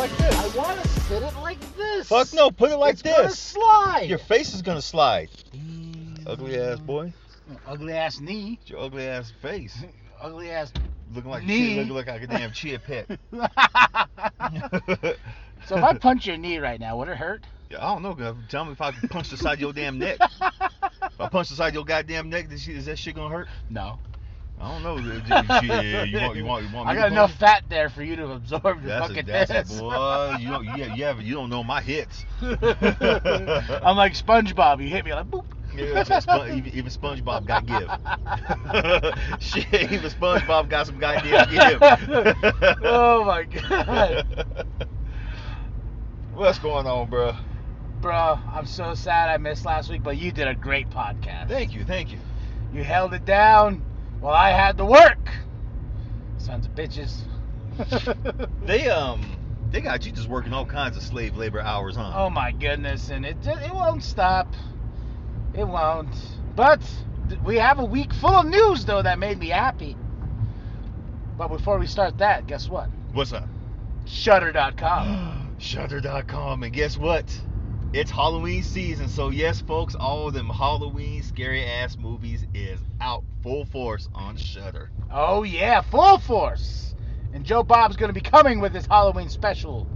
Like this. I want to sit it like this. Fuck no, put it like it's Gonna this. slide. Your face is gonna slide. Mm. Ugly ass boy. Ugly ass knee. It's your ugly ass face. Ugly ass. Looking like Knee. a, looking like a damn chia pet. so if I punch your knee right now, would it hurt? Yeah, I don't know. girl. Tell me if I punch the side of your damn neck. If I punch the side of your goddamn neck, is, is that shit gonna hurt? No. I don't know. Yeah, you want, you want, you want me I got enough fat there for you to absorb the That's a, fucking that's a hits. boy. You don't, yeah, you have, you don't know my hits. I'm like SpongeBob. You hit me like boop. Yeah, Spon- even, even SpongeBob got give. Shit, even SpongeBob got some goddamn give. oh my god. What's going on, bro? Bro, I'm so sad I missed last week, but you did a great podcast. Thank you, thank you. You held it down while I had to work. Sons of bitches. They um, they got you just working all kinds of slave labor hours, huh? oh my goodness, and it it won't stop. It won't. But we have a week full of news though that made me happy. But before we start that, guess what? What's up? Shudder.com. Shudder.com, and guess what? It's Halloween season, so yes, folks, all of them Halloween scary ass movies is out full force on Shudder. Oh yeah, full force. And Joe Bob's gonna be coming with his Halloween special.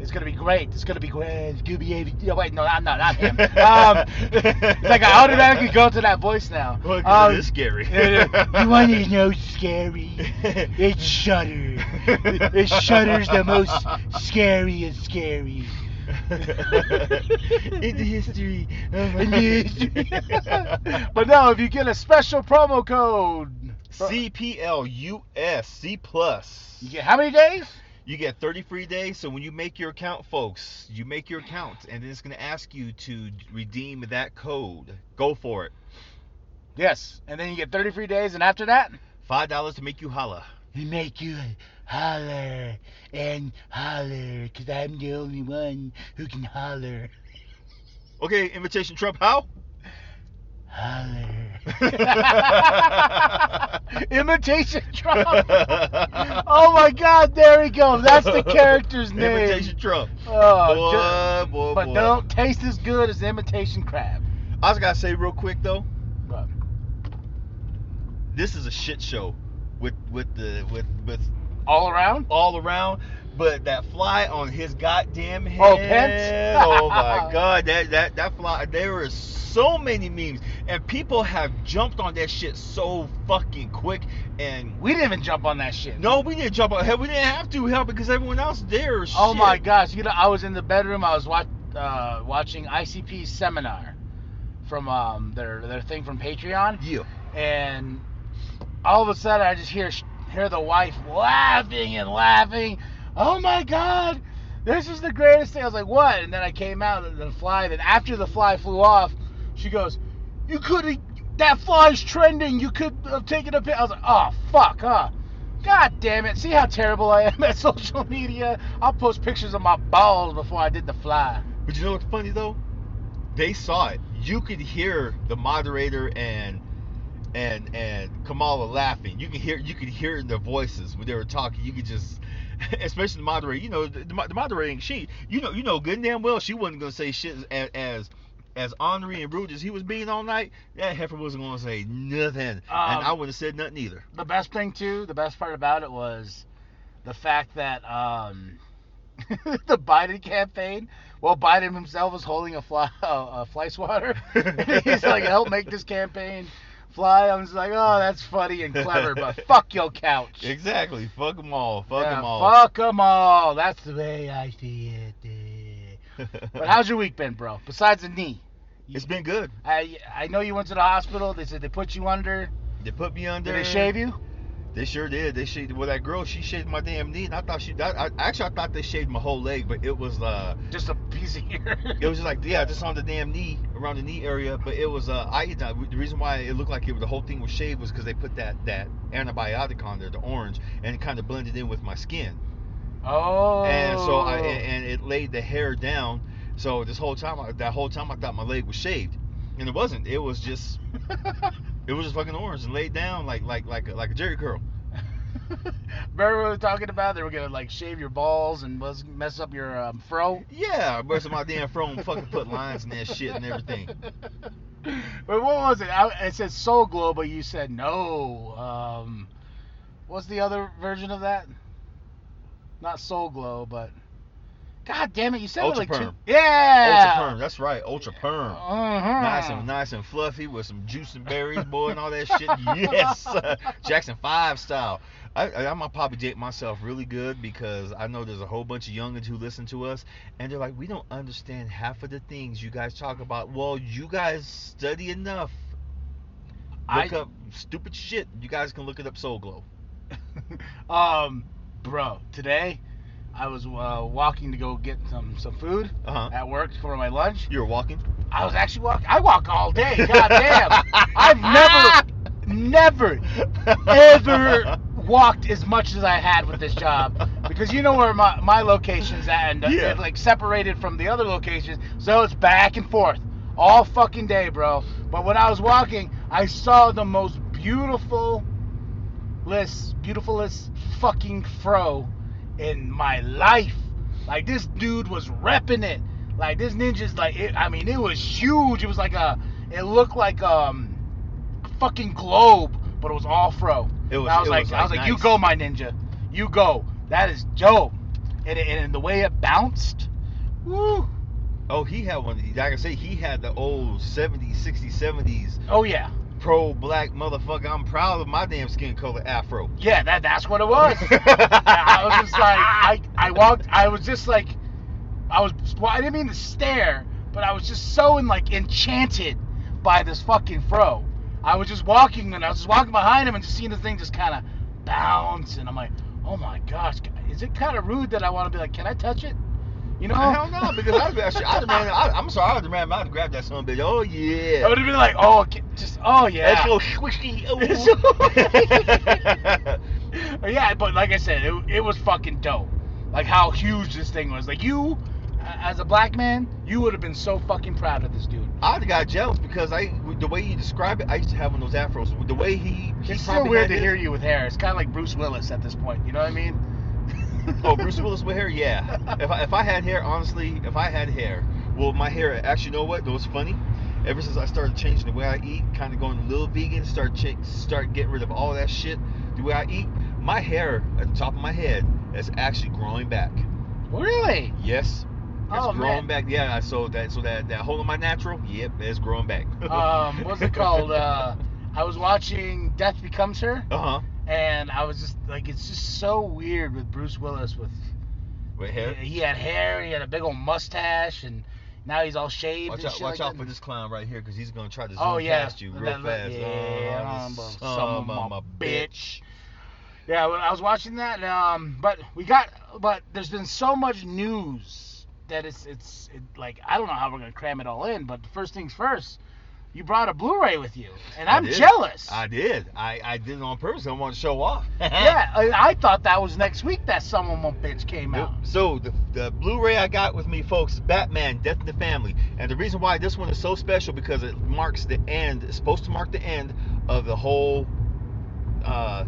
It's gonna be great. It's gonna be great. It's gonna be. Wait, no, I'm not. Not him. Um, it's like I automatically go to that voice now. Look, Um, it is scary. you want to know scary? It's Shudder. It's Shudder's the most scary and scary. In the history of In the history. but now, if you get a special promo code, CPLUS C plus. you get how many days? You get 30 free days. So when you make your account, folks, you make your account, and then it's gonna ask you to redeem that code. Go for it. Yes, and then you get 30 free days, and after that, Five dollars to make you holla. we make you holler and holler, cause I'm the only one who can holler. Okay, invitation Trump. How? Holler. Imitation Trump. oh my God, there he goes. That's the character's name. Invitation Trump. Oh, boy, boy, but boy. don't taste as good as imitation crab. I just gotta say real quick though, But this is a shit show with with the with with all around. all around. But that fly on his goddamn head. Oh, Pence? oh my god, that that that fly. There were so many memes, and people have jumped on that shit so fucking quick. And We didn't even jump on that shit. no, we didn't jump on. Hell, we didn't have to help because everyone else there. Oh shit. my gosh! You know, I was in the bedroom. I was watch, uh, watching ICP's seminar from um, their their thing from Patreon, Yeah. and all of a sudden I just hear hear the wife laughing and laughing. Oh my God! This is the greatest thing. I was like, what? And then I came out the fly. Then after the fly flew off, she goes, "You could have. That fly's trending. You could have taken a pic." I was like, "Oh fuck, huh?" God damn it. See how terrible I am at social media? I'll post pictures of my balls before I did the fly. But you know what's funny though? They saw it. You could hear the moderator and and and Kamala laughing. You can hear you could hear it in their voices when they were talking. You could just, especially the moderator. You know the, the, moderating she. You know you know good and damn well she wasn't gonna say shit as as as ornery and rude as he was being all night. That heifer wasn't gonna say nothing, and I wouldn't have said nothing either. The best thing too, the best part about it was the fact that um, the Biden campaign, well, Biden himself was holding a fly a fly swatter. He's like, help make this campaign fly. I'm just like, oh, that's funny and clever, but fuck your couch. Exactly. Fuck them all. Fuck Yeah, them all. Fuck them all. That's the way I see it. But how's your week been, bro? Besides the knee. it's been good. I I know you went to the hospital. They said they put you under. They put me under. Did they shave you? They sure did. They shaved. Well, that girl, she shaved my damn knee, and I thought she. That, I, actually, I thought they shaved my whole leg, but it was uh, Just a piece of hair. it was just like yeah, just on the damn knee, around the knee area. But it was uh, I the reason why it looked like it, the whole thing was shaved was because they put that that antibiotic on there, the orange, and it kind of blended in with my skin. Oh. and so I and and it laid the hair down. So this whole time, I- that whole time, I thought my leg was shaved, and it wasn't. It was just, it was just fucking orange and laid down like like like a, like a Jheri curl. Remember we were talking about they were gonna like shave your balls and mess up your um, fro. Yeah, rest of my damn fro and fucking put lines in that shit and everything. But what was it? I, it said Soul Glo, but you said no. Um, what's the other version of that? Not Soul Glo, but God damn it, you said Ultra it like two. Yeah. Ultra perm, that's right, ultra perm. Uh-huh. Nice and nice and fluffy with some juice and berries, boy, and all that shit. Yes, Jackson Five style. I, I, I'm gonna probably date myself really good because I know there's a whole bunch of youngins who listen to us, and they're like, we don't understand half of the things you guys talk about. Well, you guys study enough. Look I- up stupid shit. You guys can look it up. Soul Glo. um, bro, today I was uh, walking to go get some some food Uh huh. at work for my lunch. You were walking. I was actually walking. I walk all day. God damn. I've never, never, ever walked as much as I had with this job because you know where my, my location's at and uh, Yeah. like separated from the other locations, so it's back and forth all fucking day, bro. But when I was walking, I saw the most beautiful, list, beautifulest fucking fro in my life. Like this dude was repping it. Like this ninja's like, it, I mean, it was huge. It was like a, it looked like um, a fucking globe, but it was all fro. It was- I was it like, was, I was like, like, you go, my ninja, you go. That is dope. And, it, and the way it bounced, woo. Oh, he had one. Like I can say, he had the old 70s, 60s, 70s Oh yeah, pro black motherfucker. I'm proud of my damn skin color afro. yeah. That that's what it was. I was just like, I, I walked, I was just like, I was, well, I didn't mean to stare, but I was just so in, like enchanted by this fucking fro. I was just walking and I was just walking behind him and just seeing the thing just kind of bounce, and I'm like, oh my gosh, is it kind of rude that I want to be like, can I touch it? You know? Oh. Hell no, because I'd be actually, I'd have ran, I, I'm sorry, I'd have ran out and grabbed that son of a bitch. Oh yeah. I would have been like, oh, just, oh yeah. That's so squishy. Oh. yeah, but like I said, it, it was fucking dope. Like how huge this thing was. Like you, as a black man, you would have been so fucking proud of this dude. I'd have got jealous because I, the way you describe it, I used to have one of those afros. The way he, he It's so probably weird to his- hear you with hair. It's kind of like Bruce Willis at this point. You know what I mean? Oh, Bruce Willis with hair? Yeah. If I, if I had hair, honestly, if I had hair, well, my hair, actually, you know what? It was funny. Ever since I started changing the way I eat, kind of going a little vegan, start cha- start getting rid of all that shit, the way I eat, my hair at the top of my head is actually growing back. Really? Yes. It's Oh, growing man. back. Yeah. I So that so that that hole in my natural, yep, it's growing back. Um, what's it called? Uh, I was watching Death Becomes Her, uh huh. And I was just like, it's just so weird with Bruce Willis with With hair. He, he had hair, he had a big old mustache, and now he's all shaved Watch and out, shit watch like out for this clown right here, cause he's gonna try to zoom Oh, yeah. past you real That- fast. yeah, oh, some of a a bitch. Yeah, well, I was watching that, um, but we got, but there's been so much news that it's, it's, it, like, I don't know how we're gonna cram it all in, but first things first, you brought a Blu-ray with you, and I I'm did. jealous. I did. I, I did it on purpose. I want to show off. yeah, I, I thought that was next week that some of them bitch came out. So the, the Blu-ray I got with me, folks, Batman: Death in the Family, and the reason why this one is so special because it marks the end. It's supposed to mark the end of the whole uh,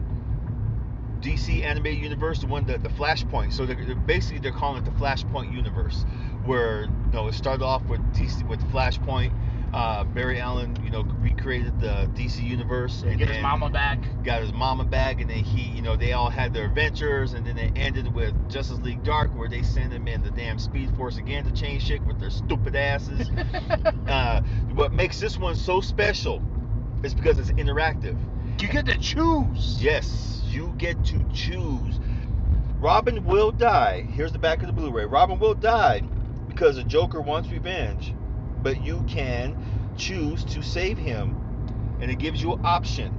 DC animated universe, the one that the Flashpoint. So they're, they're basically they're calling it the Flashpoint universe, where you know it started off with DC with Flashpoint. Uh, Barry Allen, you know, recreated the DC universe and Get his mama back. got his mama back, and then he, you know, they all had their adventures, and then it ended with Justice League Dark, where they send him in the damn Speed Force again to change shit with their stupid asses. uh, what makes this one so special is because it's interactive. you get to choose. Yes, you get to choose. Robin will die. Here's the back of the Blu-ray. Robin will die because the Joker wants revenge, but you can choose to save him, and it gives you an option.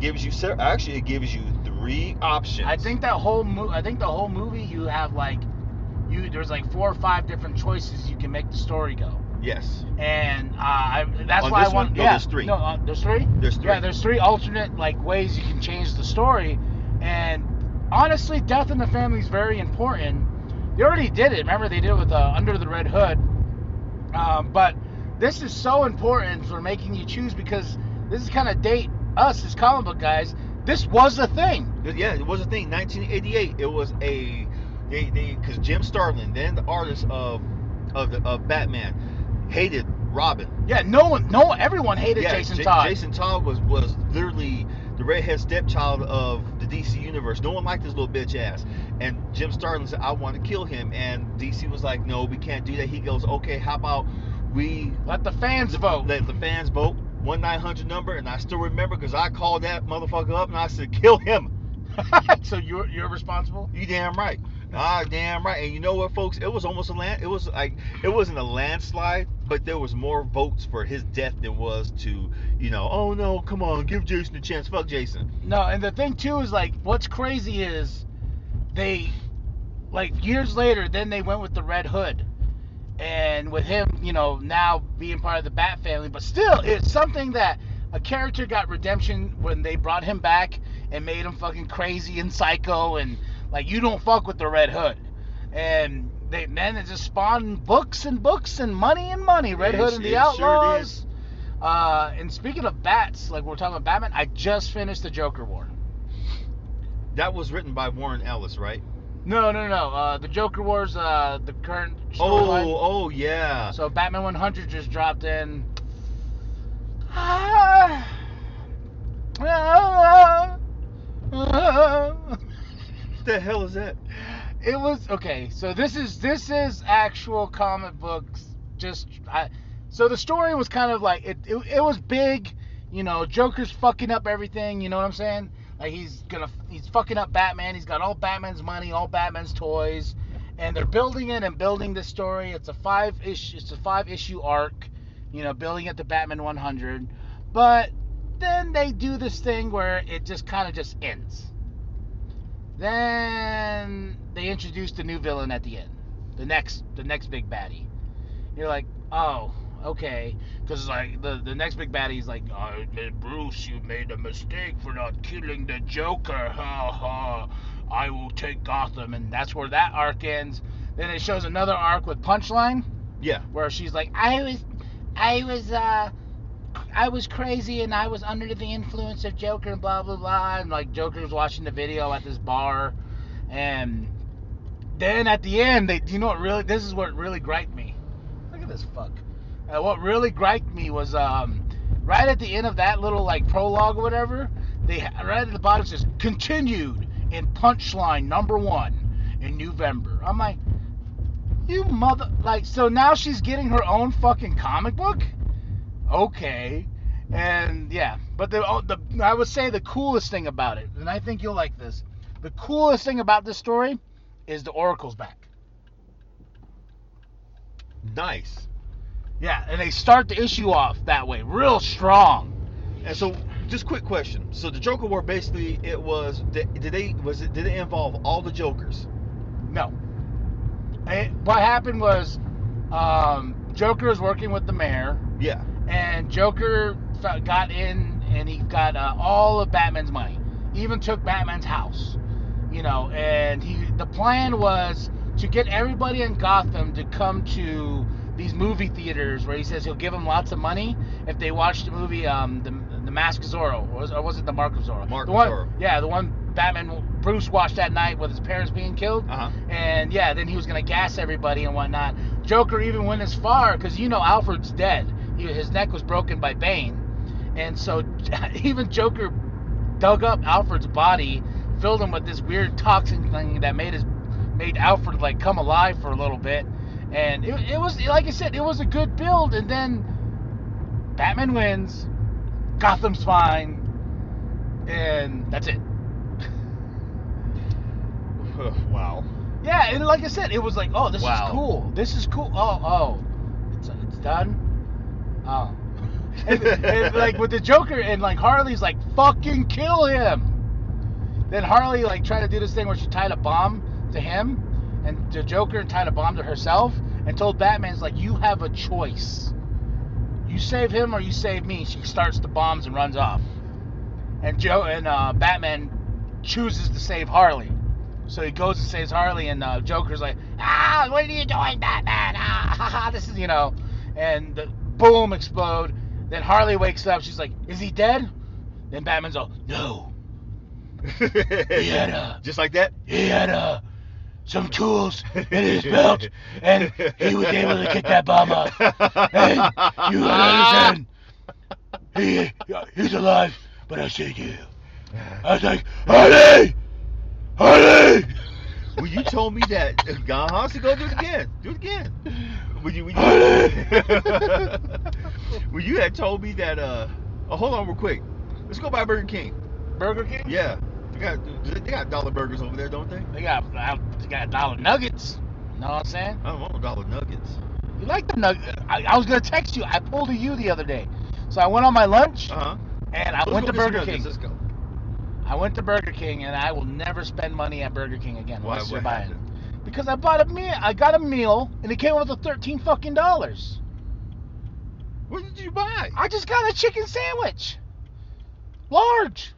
gives you ser- actually it gives you three options. I think that whole mo- I think the whole movie you have like you there's like four or five different choices you can make the story go. yes. And uh, I, that's On why I want. one? No, yeah, there's three. No, uh, there's three. There's three. Yeah, there's three alternate like ways you can change the story. And honestly, death in the family is very important. They already did it. Remember, they did it with uh, Under the Red Hood. Um, but this is so important for making you choose because this is kind of date us as comic book guys. This was a thing. Yeah, it was a thing. 1988. It was a they they because Jim Starlin, then the artist of of the of Batman, hated Robin. Yeah, no one, no, one- everyone hated yeah, Jason Ja- Todd. Jason Todd was was literally the redhead stepchild of DC universe. No one liked this little bitch ass. And Jim Starlin said, "I want to kill him." And DC was like, "No, we can't do that." He goes, "Okay, how about we Let the fans vote. let the fans vote one nine hundred number?" And I still remember because I called that motherfucker up and I said, "Kill him." so you're you're responsible. You damn right. Ah, damn right. And you know what, folks? It was almost a land. It was like it wasn't a landslide, but there was more votes for his death than was to, you know. Oh no, come on, give Jason a chance. Fuck Jason. No, and the thing too is like what's crazy is they like years later then they went with the Red Hood. And with him, you know, now being part of the Bat family, but still it's something that a character got redemption when they brought him back and made him fucking crazy and psycho and like you don't fuck with the Red Hood. And they then it just spawned books and books and money and money. Red Hood and the it sure. Outlaws. Uh, and speaking of bats, like we're talking about Batman, I just finished the Joker War. That was written by Warren Ellis, right? No, no, no. Uh, the Joker War's uh, the current Oh, storyline. oh yeah. So Batman 100 just dropped in. What the hell is that? It was okay. So this is this is actual comic books. Just I, so the story was kind of like it, it. It was big. You know, Joker's fucking up everything. You know what I'm saying? Like he's gonna he's fucking up Batman. He's got all Batman's money, all Batman's toys, and they're building it and building this story. It's a five issue. It's a five issue arc. You know, building it to Batman 100. But then they do this thing where it just kind of just ends. Then they introduced the new villain at the end, the next the next big baddie. You're like, oh, okay, because like the the next big baddie is like, oh, Bruce, you made a mistake for not killing the Joker. Ha ha. I will take Gotham, and that's where that arc ends. Then it shows another arc with Punchline, Yeah. where she's like, I was, I was, uh, I was crazy and I was under the influence of Joker and blah blah blah. And like Joker's watching the video at this bar, and then at the end, they, you know what really? This is what really griped me. Look at this fuck. Uh, what really griped me was um, right at the end of that little like prologue or whatever. They right at the bottom says continued in punchline number one in November. I'm like, you mother like so now she's getting her own fucking comic book okay and yeah but the, oh, the i would say the coolest thing about it and i think you'll like this the coolest thing about this story is the oracle's back Nice. yeah and they start the issue off that way real strong And so, just quick question. So the Joker War basically it was did they was it did it involve all the Jokers? no And what happened was um, joker was working with the mayor Yeah. And Joker got in and he got uh, all of Batman's money. Even took Batman's house, you know. And he the plan was to get everybody in Gotham to come to these movie theaters where he says he'll give them lots of money if they watch the movie um the the Mask of Zorro or was, or was it the Mark of Zorro? Mark the of one, Zorro. Yeah, the one Batman Bruce watched that night with his parents being killed. Uh huh. And yeah, then he was gonna gas everybody and whatnot. Joker even went as far because you know Alfred's dead. His neck was broken by Bane, and so even Joker dug up Alfred's body, filled him with this weird toxin thing that made his made Alfred like come alive for a little bit. And it, it was like I said, it was a good build. And then Batman wins, Gotham's fine, and that's it. wow. Yeah, and like I said, it was like, oh, this Wow. is cool. This is cool. Oh, oh, it's it's done. Oh, and, and, like with the Joker and like Harley's like fucking kill him. Then Harley like tried to do this thing where she tied a bomb to him, and the Joker tied a bomb to herself, and told Batman's like you have a choice. You save him or you save me. She starts the bombs and runs off, and Joe and uh, Batman chooses to save Harley. So he goes and saves Harley, and uh, Joker's like, ah, what are you doing, Batman? Ah, ha, ha, this is, you know, and the, boom, explode. Then Harley wakes up. She's like, is he dead? Then Batman's all, no. He had a, Just like that? he had uh, some tools in his belt, and he was able to get that bomb off. And you don't understand. He, he's alive, but I saved you. I was like, Harley! Harley! Well, you told me that. Huh? So go do it again. Do it again. Would you? Would you well, you had told me that. Uh, oh, hold on, real quick. Let's go by Burger King. Burger King? Yeah, they got they got dollar burgers over there, don't they? They got they got dollar nuggets. You know what I'm saying? I don't want dollar nuggets. You like the nugget? I, I was gonna text you. I pulled a you the other day, so I went on my lunch Uh huh. and I went to Burger King. Let's go. I went to Burger King and I will never spend money at Burger King again Why? unless you're What buying. Because I bought a meal. I got a meal and it came with a thirteen fucking dollars. What did you buy? I just got a chicken sandwich, large.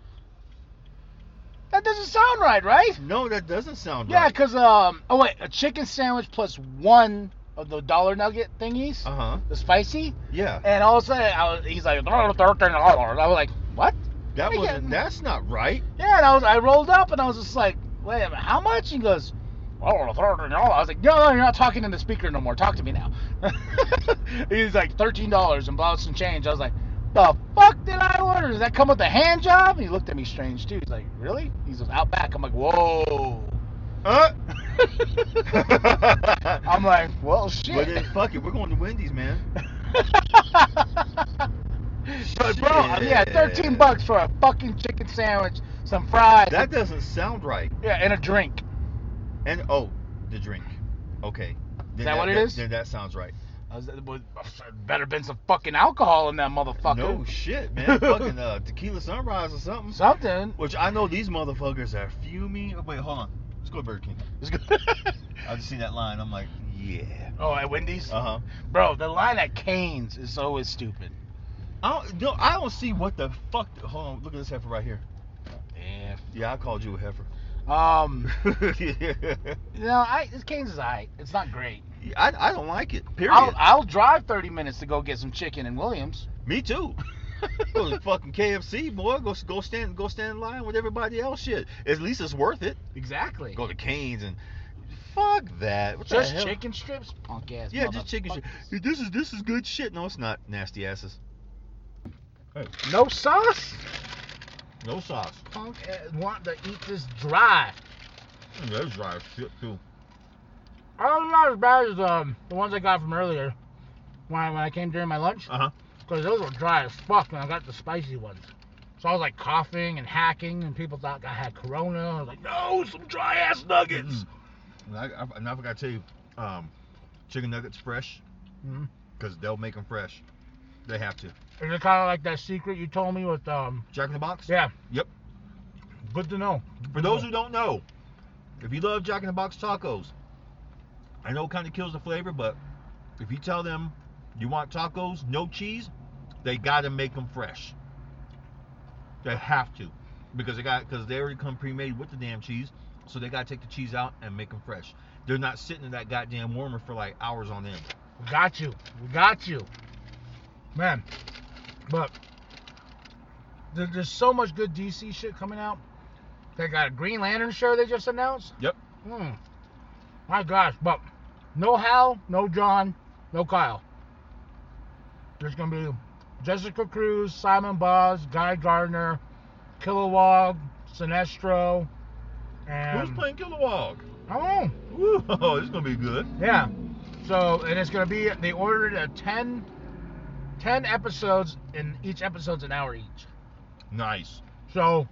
That doesn't sound right, right? No, that doesn't sound Yeah, right. Yeah, cause um. Oh wait, a chicken sandwich plus one of the dollar nugget thingies, Uh huh. the spicy. Yeah. And all of a sudden, I was, he's like, thirteen dollars. I was like, what? That wasn't. That's not right. Yeah, and I was I rolled up and I was just like, wait a minute, how much? He goes, oh. I was like, no, no, you're not talking in the speaker no more. Talk to me now. He's like thirteen dollars and bought some change. I was like, the fuck did I order? Does that come with a hand job? He looked at me strange too. He's like, really? He's out back. I'm like, whoa. Huh? I'm like, well, shit. But then, fuck it, we're going to Wendy's, man. but bro, yeah, thirteen bucks for a fucking chicken sandwich, some fries, That doesn't sound right. yeah, and a drink. And oh, the drink. Okay. Then that what it is? Then that sounds right. Was, better been some fucking alcohol in that motherfucker. No shit, man. Fucking uh, tequila sunrise or something. Something. Which I know these motherfuckers are fuming. Oh, wait, hold on. Let's go to Burger King. It's good. I just seen that line. I'm like, yeah. oh, at Wendy's? Uh huh. Bro, the line at Cane's is always stupid. I don't, no, I don't see what the fuck. Hold on, look at this heifer right here. Yeah. Yeah, I called you a heifer. Um, yeah. you know, I this Cane's is alright. It's not great. I, I don't like it. Period. I'll, I'll drive 30 minutes to go get some chicken in Williams. Me too. go to fucking KFC, boy. Go go stand go stand in line with everybody else. Shit. At least it's worth it. Exactly. Go to Canes and fuck that. What Just chicken strips? Punk ass. Yeah, just chicken shit. motherfuckers. This is this is good shit. No, it's not. Nasty asses. No sauce? No sauce. Punk want to eat this dry. That's dry as shit too. Oh, not as bad as um, the ones I got from earlier when I, when I came during my lunch. Uh huh. Because those were dry as fuck and I got the spicy ones. So I was like coughing and hacking, and people thought I had corona. I was like, no, some dry ass nuggets. And I, I, and I forgot to tell you, um, chicken nuggets fresh, because they'll make them fresh. They have to. Is it kind of like that secret you told me with, um, Jack in the Box. yeah. Yep. Good to know. For those who don't know, if you love Jack in the Box tacos, I know it kind of kills the flavor, but if you tell them you want tacos, no cheese, they gotta make them fresh. They have to, because they got because they already come pre-made with the damn cheese, so they gotta take the cheese out and make them fresh. They're not sitting in that goddamn warmer for like hours on end. We got you. We got you. Man. But there, there's so much good DC shit coming out. They got a Green Lantern show they just announced. Yep. Hmm. My gosh, but no Hal, no John, no Kyle. There's gonna be Jessica Cruz, Simon Baz, Guy Gardner, Kilowog, Sinestro, and Who's playing Kilowog? I don't know. Oh, this is gonna be good. Yeah. So, and it's going to be, they ordered a 10, 10 episodes, and each episode's an hour each. Nice. So,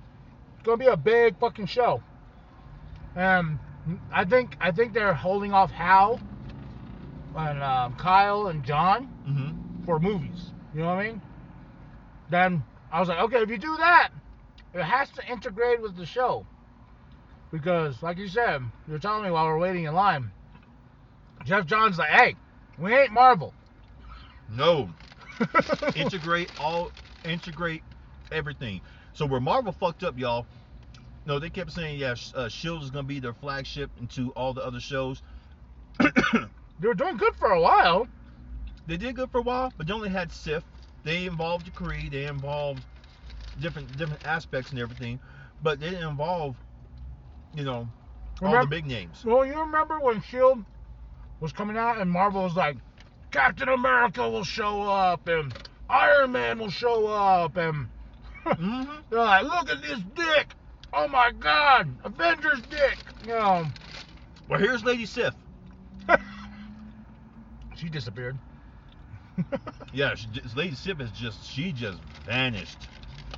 it's to be a big fucking show. Um, I think, I think they're holding off Hal and um, Kyle and John Mm-hmm. for movies. You know what I mean? then I was like, okay, if you do that, it has to integrate with the show. Because, like you said, you're telling me while we are waiting in line, Geoff Johns like, hey, we ain't Marvel. No, integrate all, integrate everything. So where Marvel fucked up, y'all. No, they kept saying, yeah, uh, Shield is gonna be their flagship into all the other shows. they were doing good for a while. They did good for a while, but they only had Sif. They involved the Kree. They involved different different aspects and everything, but they didn't involve, you know, all the big names. Well, you remember when Shield was coming out and Marvel was like, Captain America will show up and Iron Man will show up and hmm they're like, look at this dick. Oh my God, Avengers dick. You know, Well, here's Lady Sif. she disappeared. Yeah, she, Lady Sif is just she just vanished,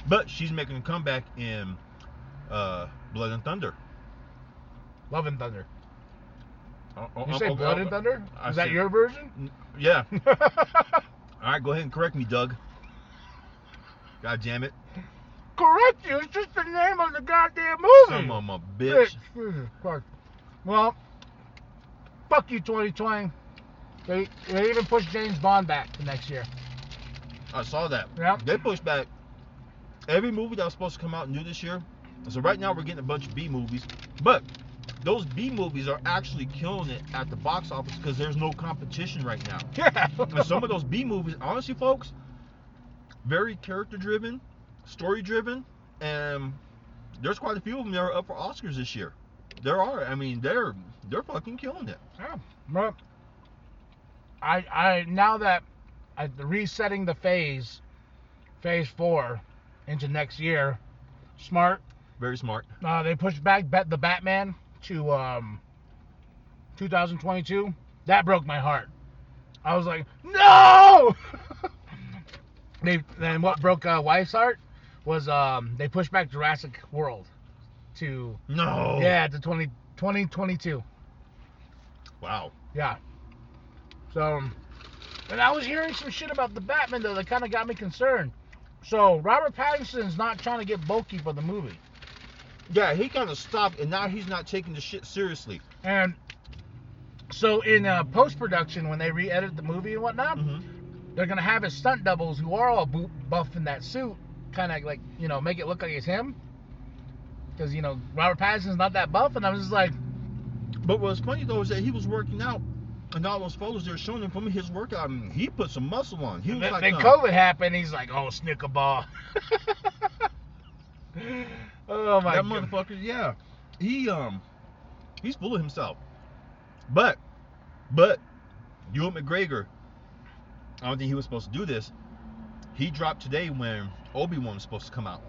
but she's making a comeback in uh, Blood and Thunder. Love and Thunder. Oh, oh, You say oh, Blood and Thunder? I Is that said- your version? Yeah. All right, go ahead and correct me, Doug. God damn it. Correct you. It's just the name of the goddamn movie. Some of my bitch. Christ. Well, fuck you, 2020. They, they even pushed James Bond back to next year. I saw that. Yeah. They pushed back every movie that was supposed to come out new this year. So right now we're getting a bunch of B movies, but those B movies are actually killing it at the box office because there's no competition right now. Yeah. And some of those B movies, honestly, folks, very character driven, story driven, and there's quite a few of them that are up for Oscars this year. There are. I mean, they're they're fucking killing it. Yeah, but I I now that I resetting the phase, phase four, into next year, smart. Very smart. Uh, they pushed back bet the Batman to um 2022. That broke my heart. I was like, no. they then what broke uh, wife's heart was um they pushed back Jurassic World to No. yeah to 20 2022. Wow. Yeah. So, and I was hearing some shit about the Batman though that kind of got me concerned. So Robert Pattinson's not trying to get bulky for the movie, Yeah, he kind of stopped, and now he's not taking the shit seriously. and so in uh, post production when they re-edit the movie and whatnot, hmm they're gonna have his stunt doubles who are all bu- buff in that suit, kind of like you know make it look like it's him. Because you know Robert Pattinson's not that buff, and I was just like, But what's funny though is that he was working out, and all those photos they're showing him from his workout, and he put some muscle on. He was then, like, then uh, COVID happened. He's like, oh snicker ball. oh my that god. motherfucker, yeah, he um, he's full of himself. But, but, Ewan McGregor, I don't think he was supposed to do this. He dropped today when Obi Wan was supposed to come out.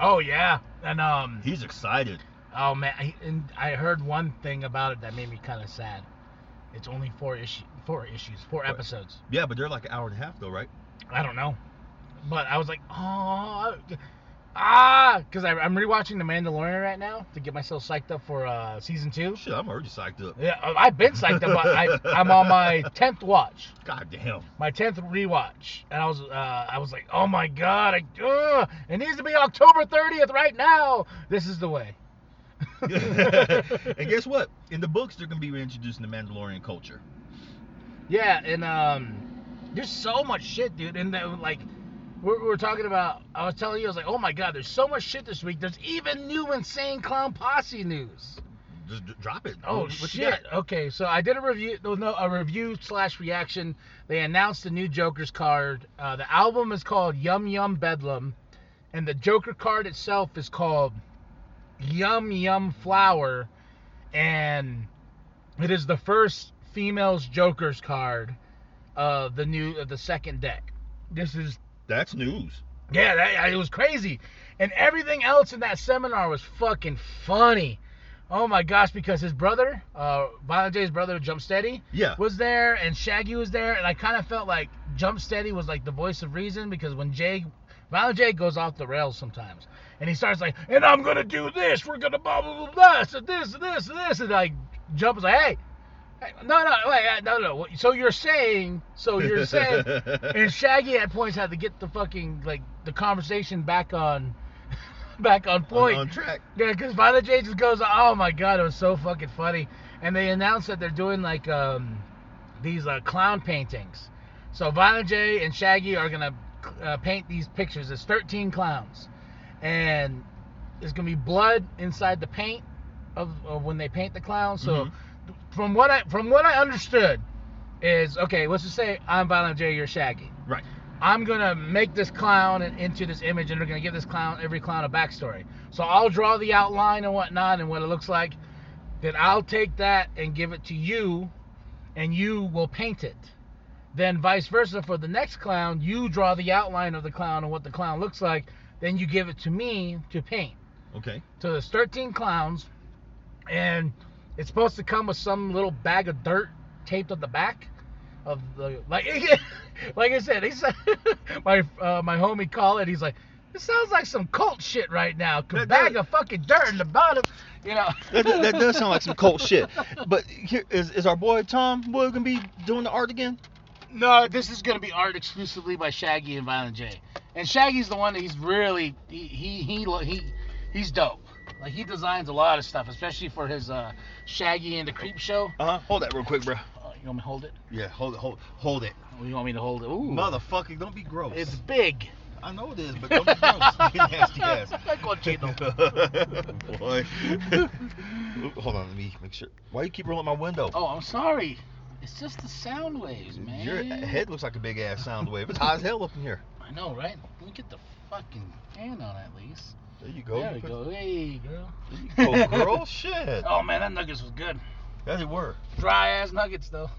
Oh yeah, and um, He's excited. oh man, I, and I heard one thing about it that made me kind of sad. It's only four issue, four issues, four episodes. Yeah, but they're like an hour and a half though, right? I don't know, but I was like, oh, ah, because I'm rewatching The Mandalorian right now to get myself psyched up for uh, season two. Shit, I'm already psyched up. Yeah, I- I've been psyched up. I, I'm on my tenth watch. God damn. my tenth rewatch, and I was uh, I was like, oh my god, I, uh, it needs to be October thirtieth right now. This is the way. and guess what? In the books, they're gonna be reintroducing the Mandalorian culture. Yeah, and um, there's so much shit, dude. And like, we're, we're talking about. I was telling you, I was like, oh my god, there's so much shit this week. There's even new insane clown posse news. Just d- drop it. Oh shit! Okay, so I did a review, no, no, a review slash reaction. They announced the new Joker's card. Uh, the album is called Yum Yum Bedlam, and the Joker card itself is called Yum Yum Flower, and it is the first female's Joker's card of the new of the second deck. This is That's news. yeah, that, it was crazy. And everything else in that seminar was fucking funny. Oh my gosh, because his brother, uh, Violent J's brother, Jump Steady, Yeah. was there, and Shaggy was there, and I kind of felt like Jump Steady was like the voice of reason because when Jay, Violent J goes off the rails sometimes, and he starts like, and I'm gonna do this, we're gonna blah blah blah blah, so this, this, this, and like Jump was like, hey, No, no, wait, no, no. So you're saying, so you're saying, and Shaggy at points had to get the fucking like the conversation back on, back on point. on, on track. Yeah, because Violent J just goes, oh my god, it was so fucking funny. And they announced that they're doing like um, these uh, clown paintings. So Violent J and Shaggy are gonna uh, paint these pictures. There's 13 clowns, and there's gonna be blood inside the paint of, of when they paint the clown. So Mhm. From what I from what I understood is okay. Let's just say I'm Violent J, you're Shaggy. Right. I'm gonna make this clown in- into this image, and they're gonna give this clown every clown a backstory. So I'll draw the outline and whatnot, and what it looks like. Then I'll take that and give it to you, and you will paint it. Then vice versa for the next clown, you draw the outline of the clown and what the clown looks like. Then you give it to me to paint. Okay. So there's 13 clowns, and it's supposed to come with some little bag of dirt taped on the back of the like. like I said, he said my uh, my homie called it. He's like, "This sounds like some cult shit right now. A bag of fucking dirt in the bottom, you know." That, that does sound like some cult shit. But here is is our boy Tom boy gonna be doing the art again? No, this is gonna be art exclusively by Shaggy and Violent J. And Shaggy's the one that he's really he he he he he's dope. Like he designs a lot of stuff, especially for his uh, Shaggy and the Creep Show. Uh huh. Hold that real quick, bro. Uh, you want me to hold it? Yeah, hold it, hold, hold it. Or you want me to hold it? Ooh, Motherfucker, don't be gross. it's big. I know it is, but don't be gross. nasty ass. Cochino. boy. hold on, let me make sure. Why you keep rolling my window? Oh, I'm sorry. It's just the sound waves, man. Your head looks like a big ass sound wave. It's hot as hell up in here. I know, right? Let me get the fucking fan on at least. There you go. there You go. Hey, girl. There you go, girl. Shit. Oh man, that nuggets was good. Yeah, they were. Dry ass nuggets though.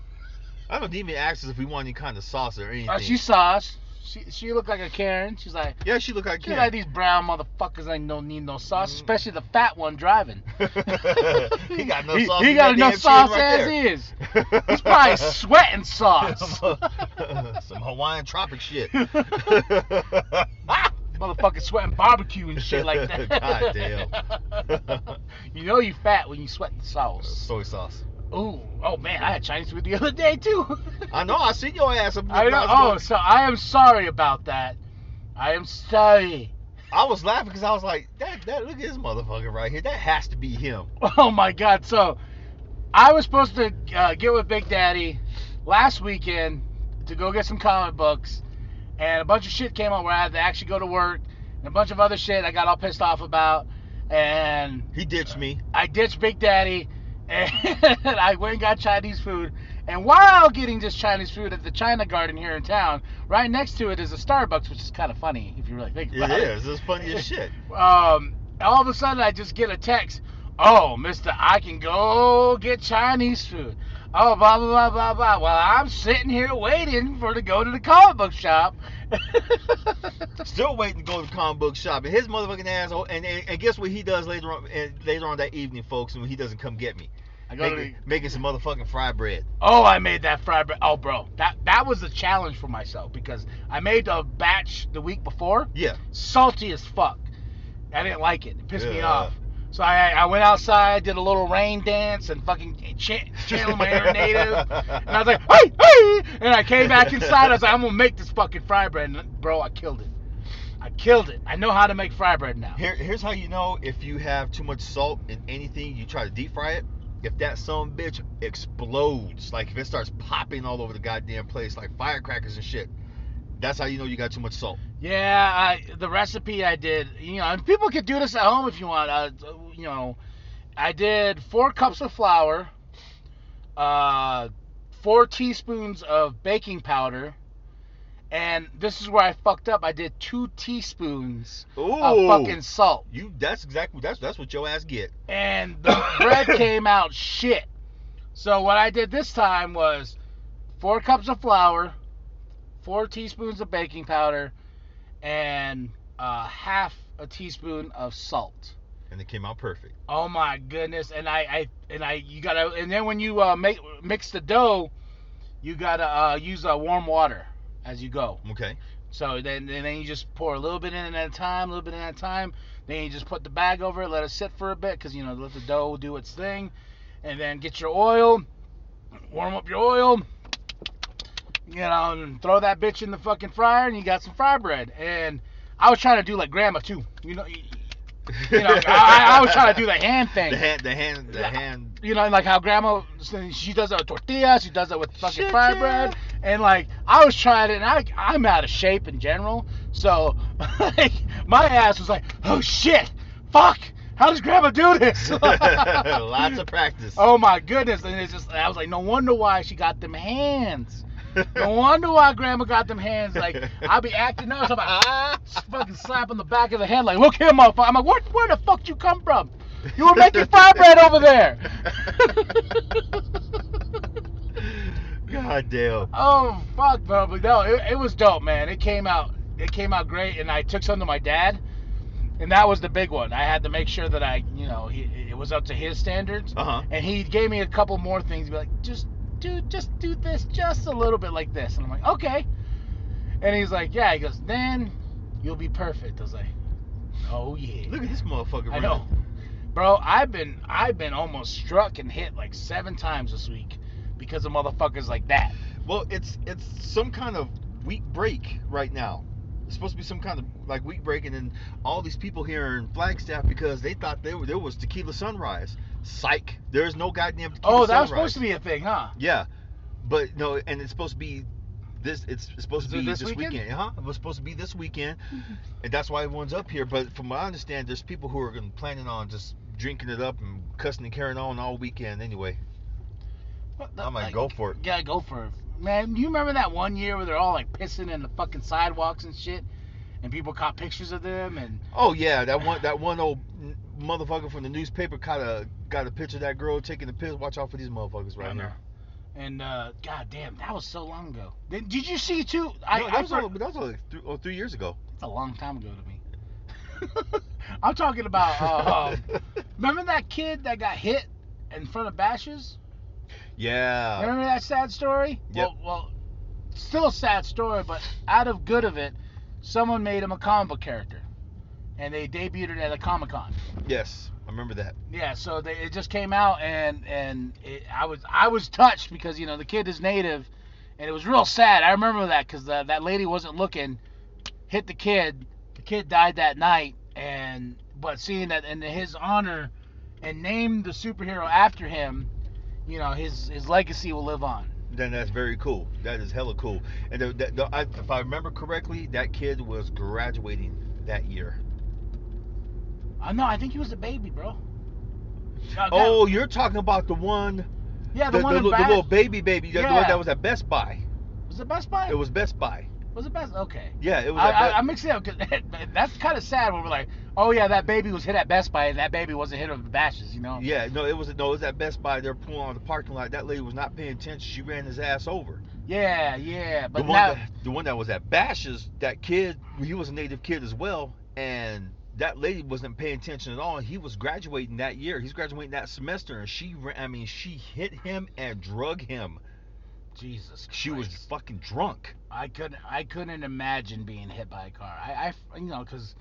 I don't even ask us if we want any kind of sauce or anything. Uh, she saw us. She she looked like a Karen. She's like, yeah, she looked like a Karen. like these brown motherfuckers. I don't need no sauce, Mm. especially the fat one driving. he got He- sauce. He, in got enough sauce right as there. is. He's probably sweating sauce. Some Hawaiian tropic shit. Motherfucker sweating barbecue and shit like that. God damn. you know you fat when you sweat the sauce. Soy sauce. Ooh, oh man, I had Chinese food the other day too. I know. I seen your ass. I know. Oh, so I am sorry about that. I am sorry. I was laughing because I was like, that, that. Look at this motherfucker right here. That has to be him. Oh my God. So I was supposed to uh, get with Big Daddy last weekend to go get some comic books, and a bunch of shit came up where I had to actually go to work, and a bunch of other shit I got all pissed off about, and He ditched me. I ditched Big Daddy and I went and got Chinese food. And while getting this Chinese food at the China Garden here in town, right next to it is a Starbucks, which is kind of funny if you really think It about it. is. It's funny as shit. Um, all of a sudden, I just get a text. Oh, Mister, I can go get Chinese food. Oh, blah blah blah blah blah. Well, I'm sitting here waiting for to go to the comic book shop. Still waiting to go to the comic book shop. And his motherfucking ass. oh, And, and, and guess what he does later on? And later on that evening, folks, when he doesn't come get me, I go to the, making, making some motherfucking fried bread. Oh, I made that fried bread. Oh, bro, that that was a challenge for myself because I made a batch the week before, Yeah. salty as fuck. I didn't like it. It pissed me off. So I, I went outside, did a little rain dance, and fucking ch- channeled my inner native. And I was like, hey, hey! And I came back inside. I was like, I'm gonna make this fucking fry bread. And bro, I killed it. I killed it. I know how to make fry bread now. Here, here's how you know if you have too much salt in anything, you try to deep fry it. If that some bitch explodes, like if it starts popping all over the goddamn place, like firecrackers and shit, that's how you know you got too much salt. Yeah, I, the recipe I did, you know, and people could do this at home if you want. Uh, you know, I did four cups of flour, uh, four teaspoons of baking powder, and this is where I fucked up. I did two teaspoons Ooh, of fucking salt, you. That's exactly that's that's what your ass get. and the bread came out shit. So what I did this time was four cups of flour, four teaspoons of baking powder, and uh, half a teaspoon of salt. And it came out perfect. Oh my goodness! And I, I and I, you gotta, and then when you uh, make mix the dough, you gotta uh, use uh, warm water as you go. Okay. So then, then you just pour a little bit in at a time, a little bit in at a time. Then you just put the bag over it, let it sit for a bit, cause you know let the dough do its thing, and then get your oil, warm up your oil, you know, and throw that bitch in the fucking fryer, and you got some fry bread. And I was trying to do like grandma too. You know, you, know, I, I was trying to do the hand thing. The hand, the hand, the hand. You know, like how grandma she does it with tortillas, she does it with fucking Shit, fried yeah. bread, and like I was trying it, and I I'm out of shape in general, so like my ass was like, oh shit, fuck, how does grandma do this? Lots of practice. Oh my goodness, and it's just I was like, no wonder why she got them hands. No wonder why grandma got them hands. Like I'll be acting up, so I'm like, fucking slap on the back of the head, like, look here, motherfucker. I'm like, where, where the fuck you come from? You were making fry bread over there. God damn. oh fuck, bro. But no, it, it was dope, man. It came out, it came out great, and I took some to my dad, and that was the big one. I had to make sure that I, you know, he, it was up to his standards, Uh huh. and he gave me a couple more things. Be like, just just do this, just a little bit like this, and I'm like, okay. And he's like, yeah. He goes, then you'll be perfect. I was like, oh yeah. Look at this motherfucker. I know. Bro, I've been I've been almost struck and hit like seven times this week because of motherfuckers like that. Well, it's it's some kind of week break right now. It's supposed to be some kind of like week break, and then all these people here in Flagstaff because they thought they were, there was tequila sunrise. Psych. There's no goddamn Oh, that was supposed to be a thing, huh? Yeah, but no, and it's supposed to be this. It's supposed to Is it be this this, weekend? weekend. Huh? It was supposed to be this weekend, and that's why everyone's up here. But from what I understand, there's people who are planning on just drinking it up and cussing and carrying on all weekend anyway. What the- I might like, go for it. Yeah, go for it. Man, you remember that one year where they're all like pissing in the fucking sidewalks and shit, and people caught pictures of them and Oh yeah, that one that one old n- motherfucker from the newspaper kind of got a picture of that girl taking the piss. Watch out for these motherfuckers right now. And uh, god damn, that was so long ago. Did, did you see too? I, no, I that was, for- all, that was like three, oh, three years ago. That's a long time ago to me. I'm talking about. Uh, um, remember that kid that got hit in front of Bashas'? yeah. Remember that sad story? Yep. Well, well, still a sad story, but out of good of it, someone made him a comic book character, and they debuted it at a Comic Con. Yes, I remember that. Yeah, so they, it just came out, and and it, I was I was touched because you know the kid is native, and it was real sad. I remember that because that lady wasn't looking, hit the kid. The kid died that night, and but seeing that in his honor, and named the superhero after him, you know his his legacy will live on. Then that's very cool. That is hella cool. And the, the, the, I, if I remember correctly, that kid was graduating that year. I know. I think he was a baby, bro. Uh, that- Oh, you're talking about the one, yeah, the, the, one the, the little baby baby, the, the one that was at Best Buy. Was it Best Buy? It was Best Buy. Was it Best? Okay. Yeah, it was. I, I, I'm mixing it up because that's kind of sad when we're like, oh yeah, that baby was hit at Best Buy and that baby wasn't hit with the Bashas', you know? Yeah, no, it was no, it was at Best Buy. They're pulling on the parking lot. That lady was not paying attention. She ran his ass over. Yeah, yeah. But the one, now, that, the one that was at Bashas', that kid, he was a native kid as well, and that lady wasn't paying attention at all. He was graduating that year. He's graduating that semester, and she, I mean, she hit him and drug him. Jesus, She was fucking drunk. I couldn't. I couldn't imagine being hit by a car. I, I you know, because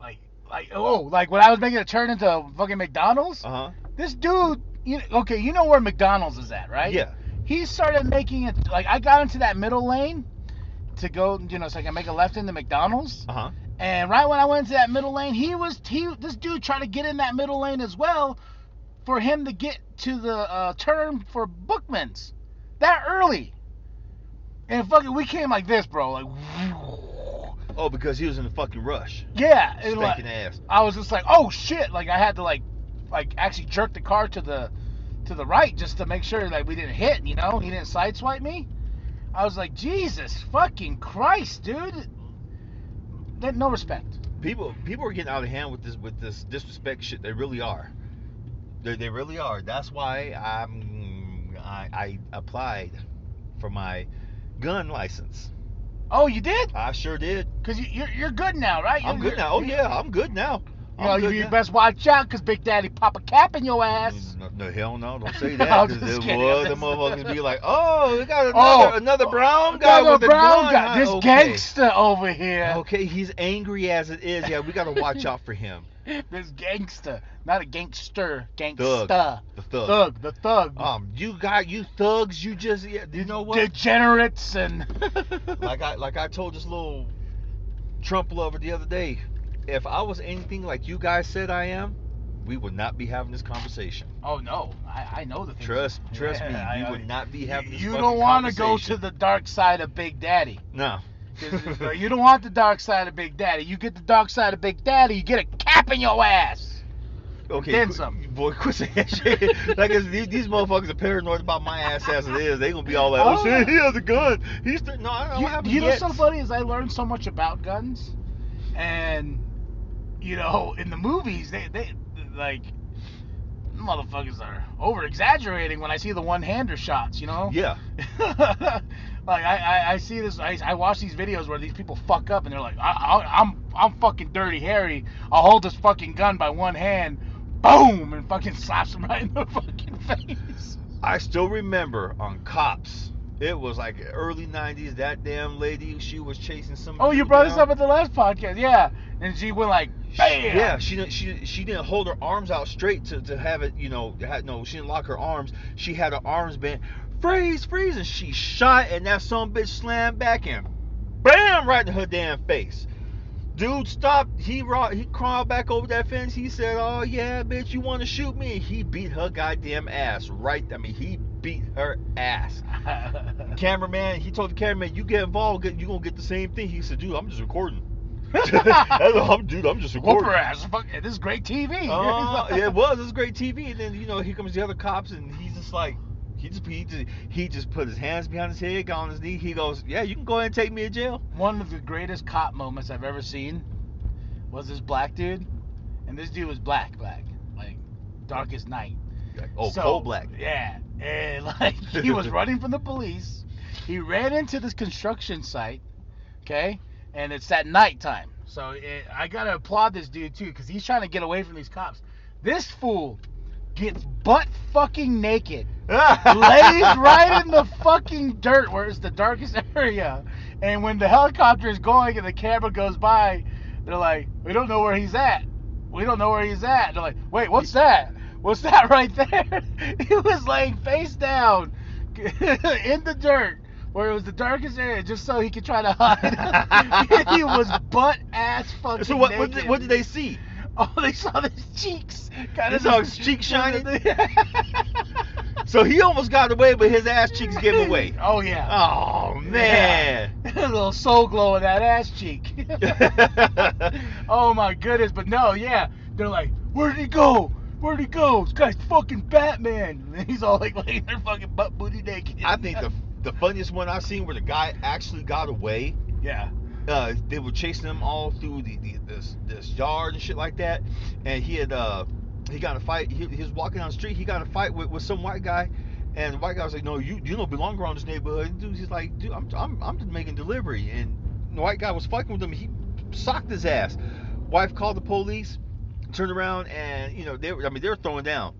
like, like, oh, like when I was making a turn into fucking McDonald's, Uh huh. this dude, you okay, you know where McDonald's is at, right? Yeah. he started making it like I got into that middle lane to go, you know, so I can make a left into McDonald's. Uh huh. And right when I went into that middle lane, he was he this dude tried to get in that middle lane as well, for him to get to the uh, turn for Bookmans, that early. And fucking, we came like this, bro. Like, Oh, because he was in a fucking rush, yeah. and, like, ass. I was just like, oh shit! Like I had to like, like actually jerk the car to the, to the right just to make sure that we didn't hit. You know, he didn't sideswipe me. I was like, Jesus fucking Christ, dude. That no respect. People, people are getting out of hand with this, with this disrespect shit. They really are. They, they really are. That's why I'm, I, I applied for my gun license. Oh, you did? I sure did. Cause you, you're you're good now, right? I'm You're- good now. Oh yeah, I'm good now. You know, good you now. best watch out, cause Big Daddy pop a cap in your ass. No, no, hell no, don't say that. Because just the, kidding, boy, I'm the motherfuckers be like, oh, we got another, Oh, another brown guy Another with a brown gun. guy, this okay. gangster over here. Okay, he's angry as it is. Yeah, we gotta watch out for him. this gangster, not a gangster, gangsta, Thug. The thug. thug, the thug, Um, you got you thugs. You just yeah, you know what? degenerates and like I like I told this little Trump lover the other day, if I was anything like you guys said I am, we would not be having this conversation. Oh no, I, I know the things. Trust trust Yeah, me, I- we I- would not be having this conversation. You don't want to go to the dark side of Big Daddy. No. you don't want the dark side of Big Daddy. You get the dark side of Big Daddy, you get a cap in your ass. Okay, Then some. Boy, quit saying shit. like, these, these motherfuckers are paranoid about my ass as it is. They gonna be all like, oh, Oh. shit, he has a gun. He's th- no, I don't You, have you know so funny is I learned so much about guns, and you know in the movies they they like motherfuckers are over exaggerating when I see the one hander shots. You know. Yeah. like I, I, I see this I, I watch these videos where these people fuck up and they're like I, I, I'm I'm fucking dirty Harry I'll hold this fucking gun by one hand boom and fucking slaps him right in the fucking face I still remember on Cops. It was like early '90s. That damn lady, she was chasing some. oh you brought this up at the last podcast yeah and she went like bam Yeah, she didn't. She she didn't hold her arms out straight to, to have it. You know, had, no, she didn't lock her arms. She had her arms bent. Freeze, freeze, and she shot, and that some bitch slammed back and bam, right in her damn face. Dude stopped. He he crawled back over that fence. He said, "Oh yeah, bitch, you want to shoot me?" He beat her goddamn ass. Right. I mean, he beat her ass. Cameraman. He told the cameraman, "You get involved, you gonna get the same thing." He said, "Dude, I'm just recording." I'm, dude, I'm just whoop recording. her ass fuck this is great TV Oh, uh, yeah, it was. It was great TV. And then you know, here comes the other cops, and he's just like, he just he just he just put his hands behind his head, got on his knee. He goes, "Yeah, you can go ahead and take me to jail." one of the greatest cop moments I've ever seen was this black dude and this dude was black black like darkest night Oh, So, cold black. Yeah, and like he was running from the police. He ran into this construction site, okay, and it's at nighttime. So it, I gotta applaud this dude too, cause he's trying to get away from these cops. This fool gets butt fucking naked, lays right in the fucking dirt where it's the darkest area. And when the helicopter is going and the camera goes by, they're like, "We don't know where he's at. We don't know where he's at." They're like, "Wait, what's that? What's that right there?" he was laying face down in the dirt where it was the darkest area, just so he could try to hide. he was butt ass fucking So what? What did, what did they see? Oh, they saw his cheeks. Kind They saw his cheeks shining? So he almost got away, but his ass cheeks gave away. Oh yeah. Oh man. a little Soul Glo in that ass cheek. oh my goodness, but no, yeah. They're like, where'd he go? Where'd he go? This guy's fucking Batman. And he's all like laying there fucking butt booty naked. I think the the funniest one I've seen where the guy actually got away. yeah. Uh, they were chasing him all through the, the this this yard and shit like that, and he had uh he got a fight. He, he was walking down the street. He got a fight with, with some white guy, and the white guy was like, "No, you you don't belong around this neighborhood." Dude, he's like, "Dude, I'm I'm I'm just making delivery," and the white guy was fucking with him. He socked his ass. Wife called the police, turned around, and you know they were I mean they were throwing down.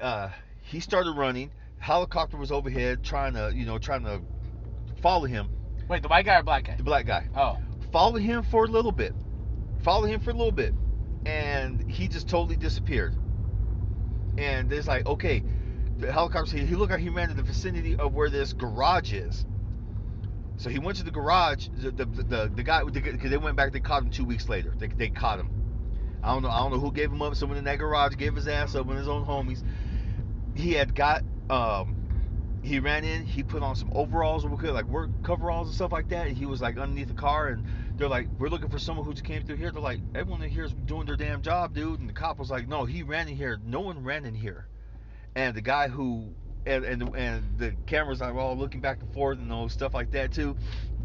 Uh, he started running. Helicopter was overhead, trying to you know trying to follow him. Wait, the white guy or black guy? The black guy Oh. Follow him for a little bit. Follow him for a little bit. And he just totally disappeared. And it's like, okay, the helicopter, he, he looked like he ran to the vicinity of where this garage is. So he went to the garage. The the, the, the guy, because they went back, they caught him two weeks later. They, they caught him. I don't know. I don't know who gave him up. Someone in that garage gave his ass up. One his own homies. He had got. Um, he ran in. He put on some overalls, like work coveralls and stuff like that. And he was like underneath the car, and they're like, "We're looking for someone who just came through here." They're like, "Everyone in here is doing their damn job, dude." And the cop was like, "No, he ran in here. No one ran in here." And the guy who and and and the cameras are all looking back and forth and all stuff like that too.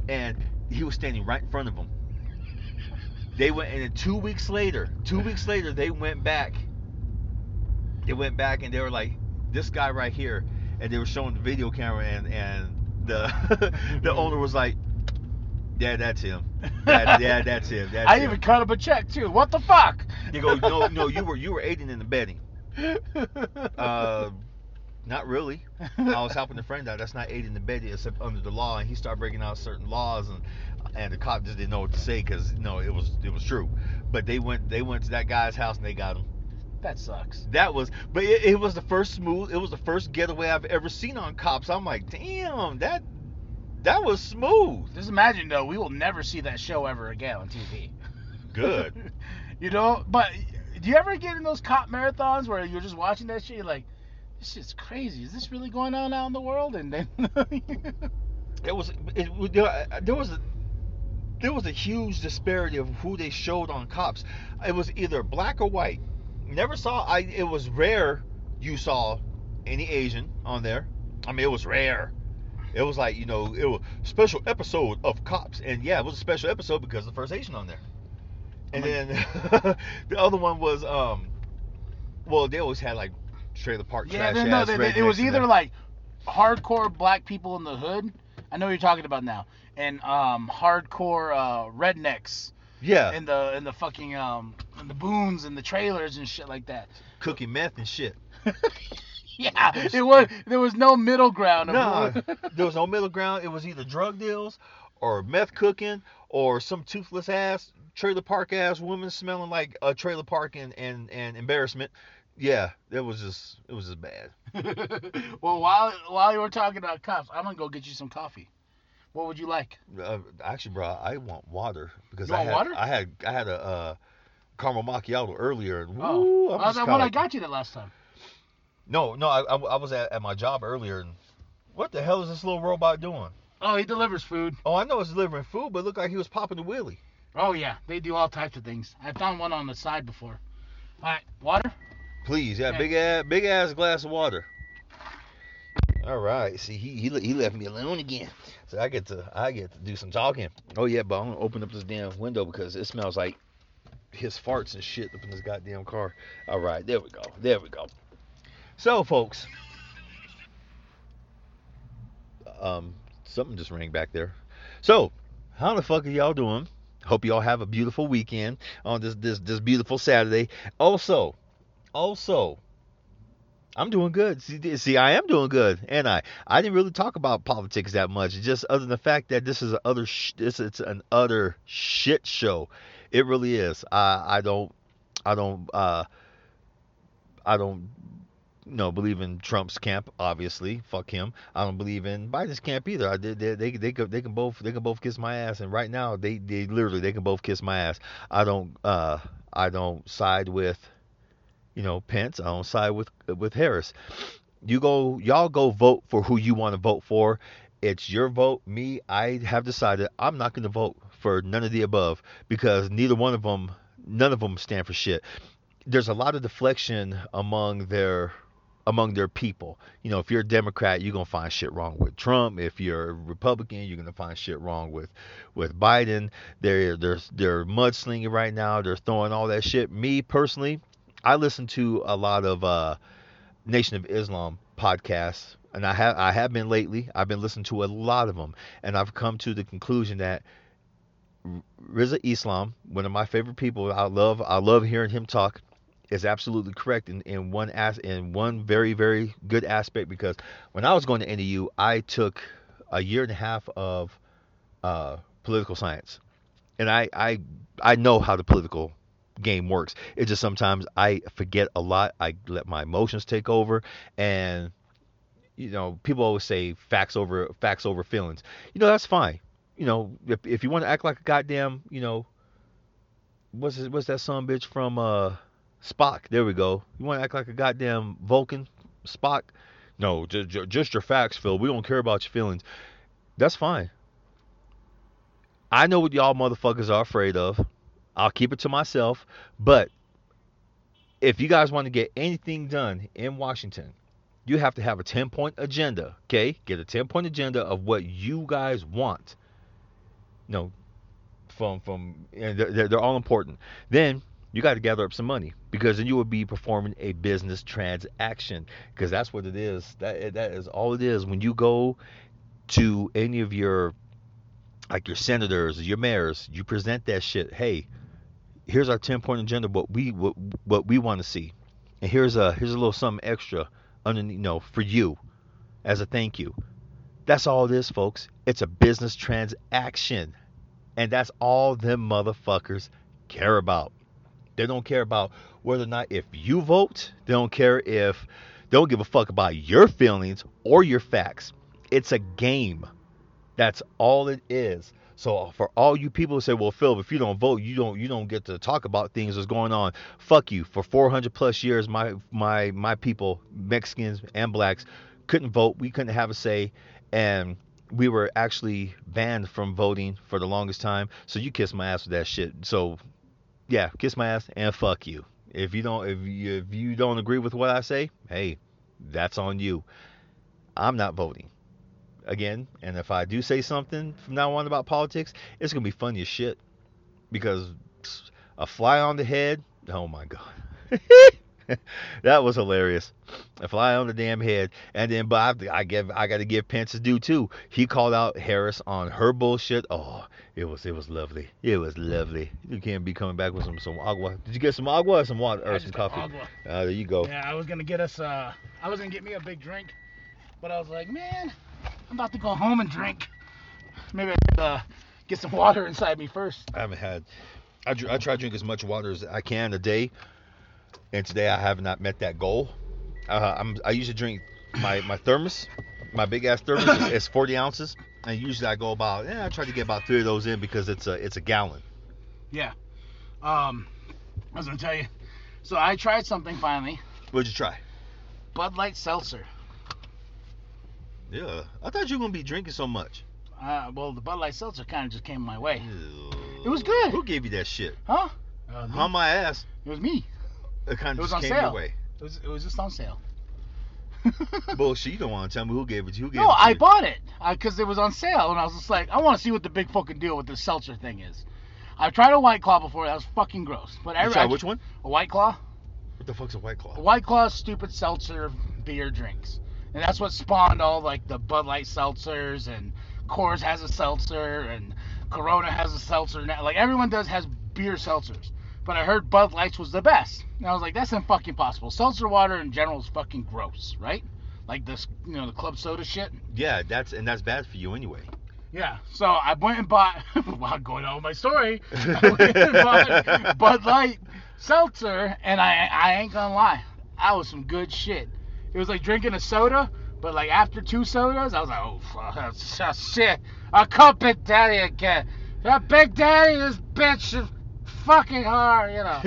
And he was standing right in front of them. They went, and then two weeks later, two weeks later, they went back. They went back and they were like, "This guy right here," and they were showing the video camera, and and the the owner was like, "Yeah, that's him. Yeah, yeah that's him. That's I him." even cut up a check too. What the fuck? You go, no, no, you were you were aiding and abetting. Uh, Not really. I was helping a friend out. That's not aiding and abetting except under the law, and he started breaking out certain laws, and and the cop just didn't know what to say because you know it was it was true. But they went they went to that guy's house and they got him. That sucks. That was, but it, it was the first smooth. It was the first getaway I've ever seen on cops. I'm like, damn, that that was smooth. Just imagine though, we will never see that show ever again on TV. Good. you know, but do you ever get in those cop marathons where you're just watching that shit? You're like, this shit's crazy. Is this really going on out in the world? And then it was it, there, there was a there was a huge disparity of who they showed on cops. It was either black or white. Never saw I. It was rare you saw any Asian on there. I mean, it was rare. It was like you know, it was special episode of Cops, and yeah, it was a special episode because of the first Asian on there. And then the other one was um, well, they always had like trailer park yeah, trash no, ass they, they, it was either like hardcore black people in the hood. I know what you're talking about now, and um, hardcore uh, rednecks yeah, in the in the fucking um in the boons and the trailers and shit like that. Cookie meth and shit. Yeah, it was there was no middle ground. No, there was no middle ground. It was either drug deals or meth cooking or some toothless ass trailer park ass woman smelling like a trailer park and, and, and embarrassment. Yeah, it was just it was just bad. well, while while you were talking about cops, I'm gonna go get you some coffee. What would you like? Uh, actually, bro, I want water because I want had water? I had I had a uh, caramel macchiato earlier. And, Oh, woo, I'm I was just like, kinda I got you that last time. No, no, I, I, I was at, at my job earlier and what the hell is this little robot doing? Oh, he delivers food. Oh, I know it's delivering food, but it looked like he was popping the wheelie. Oh yeah, they do all types of things. I found one on the side before. All right, water. Please, yeah, Okay. big ass, big ass glass of water. All right, see, he he, he left me alone again, so I get to I get to do some talking. Oh yeah, but I'm gonna open up this damn window because it smells like his farts and shit up in this goddamn car. All right, there we go, there we go. So, folks, um, something just rang back there. So, how the fuck are y'all doing? Hope y'all have a beautiful weekend on this this this beautiful Saturday. Also, also, I'm doing good. See, see, I am doing good, and I I didn't really talk about politics that much. Just other than the fact that this is a other sh- this it's an utter shit show. It really is. I I don't I don't uh I don't know believe in Trump's camp. Obviously, fuck him. I don't believe in Biden's camp either. I did they, they they could they can both they can both kiss my ass. And right now they they literally they can both kiss my ass. I don't uh I don't side with you know Pence. I don't side with with Harris. You go y'all go vote for who you want to vote for. It's your vote. Me, I have decided I'm not going to vote for none of the above because neither one of them none of them stand for shit. There's a lot of deflection among their among their people. You know, if you're a Democrat, you're gonna find shit wrong with Trump. If you're a Republican, you're gonna find shit wrong with with Biden. They're they're they're mudslinging right now. They're throwing all that shit. Me personally, I listen to a lot of uh, Nation of Islam podcasts, and I have I have been lately. I've been listening to a lot of them, and I've come to the conclusion that Rizza Islam, one of my favorite people, I love I love hearing him talk, is absolutely correct in, in one as in one very very good aspect because when I was going to NAU, I took a year and a half of uh, political science, and I I I know how the political game works. It's just sometimes I forget a lot. I let my emotions take over, and you know, people always say facts over facts over feelings. You know, that's fine. You know, if if you want to act like a goddamn, you know, what's what's that son bitch from uh Spock? There we go. You want to act like a goddamn Vulcan, Spock? No, just just your facts, Phil. We don't care about your feelings. That's fine. I know what y'all motherfuckers are afraid of. I'll keep it to myself. But if you guys want to get anything done in Washington, you have to have a 10 point agenda. Okay? Get a 10 point agenda of what you guys want. No, from, from, and they're, they're- they're all important. Then you got to gather up some money because then you will be performing a business transaction because that's what it is. That, eh, that is all it is. When you go to any of your like your senators, your mayors, you present that shit. Hey, here's our 10 point agenda. What we what, what we want to see, and here's a here's a little something extra underneath, you know, for you as a thank you. That's all it is, folks. It's a business transaction. And that's all them motherfuckers care about. They don't care about whether or not if you vote, they don't care if they don't give a fuck about your feelings or your facts. It's a game. That's all it is. So uh, for all you people who say, "Well, Phil, if you don't vote, you don't you don't get to talk about things that's going on." Fuck you. For 400 plus years, my my my people, Mexicans and blacks, couldn't vote. We couldn't have a say, and we were actually banned from voting for the longest time. So you kiss my ass with that shit. So yeah, kiss my ass and fuck you. If you don't if you, if you don't agree with what I say, hey, that's on you. I'm not voting again, and if I do say something from now on about politics, it's gonna be funny as shit because a fly on the head. Oh my god. that was hilarious. A fly on the damn head, and then Bob, I, give I got to give Pence his due too. He called out Harris on her bullshit. Oh, it was it was lovely. It was lovely. You can't be coming back with some some agua. Did you get some agua or some water or some coffee? agua. Uh, there you go. Yeah, I was gonna get us. Uh, I was gonna get me a big drink, but I was like, man, I'm about to go home and drink. Maybe I should uh, get some water inside me first. I haven't had. I, I try to drink as much water as I can a day, and today I have not met that goal. Uh, I'm I usually drink my my thermos, my big ass thermos is, is 40 ounces, and usually I go about yeah I try to get about three of those in because it's a it's a gallon. Yeah. Um, I was gonna tell you. So I tried something finally. What'd you try? Bud Light Seltzer. Yeah, I thought you were gonna be drinking so much. Uh, well, the Bud Light Seltzer kind of just came my way. Ew. It was good. Who gave you that shit? Huh? Uh. On my ass. It was me. It kind It was on came sale. your way. It was. It was just on sale. Bullshit. You don't want to tell me who gave it to you. Who gave No, it I you? bought it because it was on sale, and I was just like, I want to see what the big fucking deal with this seltzer thing is. I've tried a White Claw before. That was fucking gross. But I, tried I- which one? A White Claw. What the fuck's a white claw? A White Claw stupid seltzer beer drinks, and that's what spawned all like the Bud Light seltzers and Coors has a seltzer and Corona has a seltzer now. Like everyone does has beer seltzers. But I heard Bud Lights was the best. And I was like, that's not fucking possible. Seltzer water in general is fucking gross, right? Like this, you know, the club soda shit. Yeah, that's and that's bad for you anyway. Yeah, so I went and bought. while going on with my story, I went and bought Bud Light seltzer, and I I ain't gonna lie, that was some good shit. It was like drinking a soda, but like after two sodas, I was like, oh fuck, that's shit. A cup Big Daddy again. That Big Daddy, this bitch is fucking hard, you know.